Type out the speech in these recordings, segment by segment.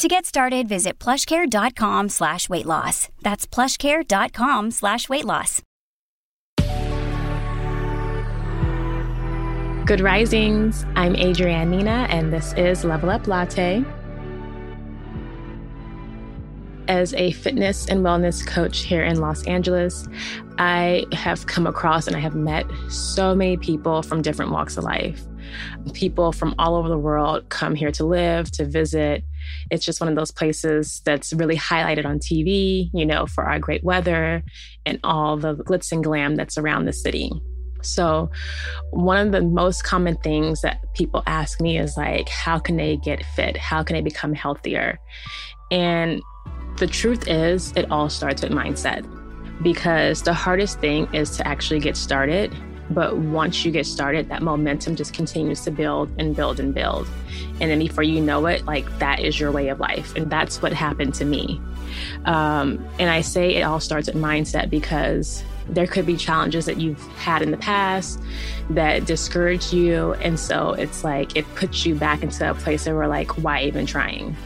To get started, visit plushcare.com slash weight loss. That's plushcare.com slash weight loss. Good risings. I'm Adrienne Nina, and this is Level Up Latte. As a fitness and wellness coach here in Los Angeles, I have come across and I have met so many people from different walks of life. People from all over the world come here to live, to visit. It's just one of those places that's really highlighted on TV, you know, for our great weather and all the glitz and glam that's around the city. So, one of the most common things that people ask me is like, how can they get fit? How can they become healthier? And the truth is, it all starts with mindset because the hardest thing is to actually get started. But once you get started, that momentum just continues to build and build and build. And then before you know it, like that is your way of life. And that's what happened to me. Um, and I say it all starts with mindset because there could be challenges that you've had in the past that discourage you. And so it's like it puts you back into a place where, we're like, why even trying?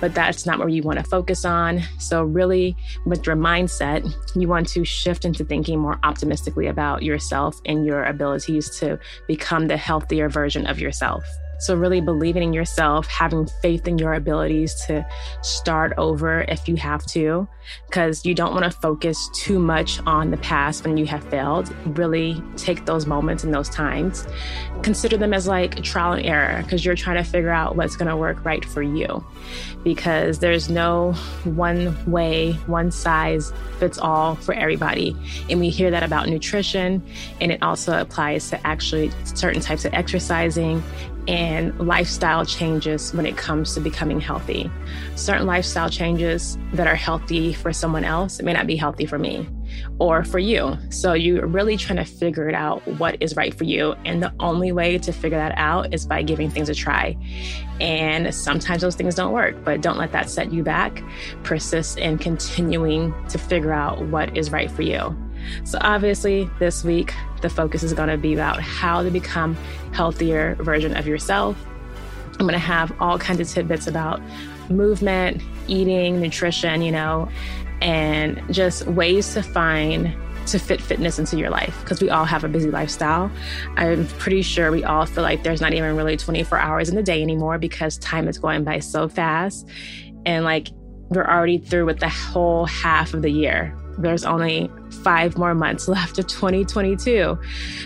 But that's not where you want to focus on. So, really, with your mindset, you want to shift into thinking more optimistically about yourself and your abilities to become the healthier version of yourself. So, really believing in yourself, having faith in your abilities to start over if you have to, because you don't want to focus too much on the past when you have failed. Really take those moments and those times, consider them as like trial and error, because you're trying to figure out what's going to work right for you. Because there's no one way, one size fits all for everybody. And we hear that about nutrition, and it also applies to actually certain types of exercising and lifestyle changes when it comes to becoming healthy. Certain lifestyle changes that are healthy for someone else, may not be healthy for me or for you. So you're really trying to figure it out what is right for you. And the only way to figure that out is by giving things a try. And sometimes those things don't work, but don't let that set you back. Persist in continuing to figure out what is right for you. So, obviously, this week, the focus is going to be about how to become healthier version of yourself. I'm going to have all kinds of tidbits about movement, eating, nutrition, you know, and just ways to find to fit fitness into your life because we all have a busy lifestyle. I'm pretty sure we all feel like there's not even really 24 hours in the day anymore because time is going by so fast. And like we're already through with the whole half of the year there's only five more months left of 2022.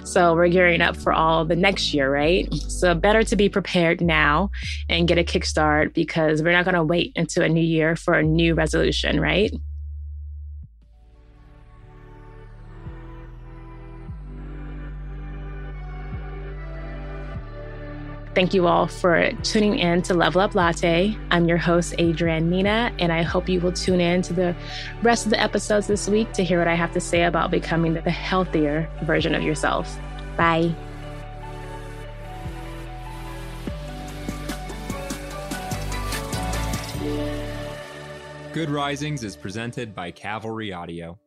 So we're gearing up for all the next year, right? So better to be prepared now and get a kickstart because we're not going to wait until a new year for a new resolution, right? Thank you all for tuning in to Level Up Latte. I'm your host, Adrienne Nina, and I hope you will tune in to the rest of the episodes this week to hear what I have to say about becoming the healthier version of yourself. Bye. Good Risings is presented by Cavalry Audio.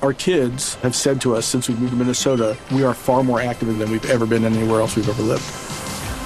Our kids have said to us since we moved to Minnesota, we are far more active than we've ever been anywhere else we've ever lived.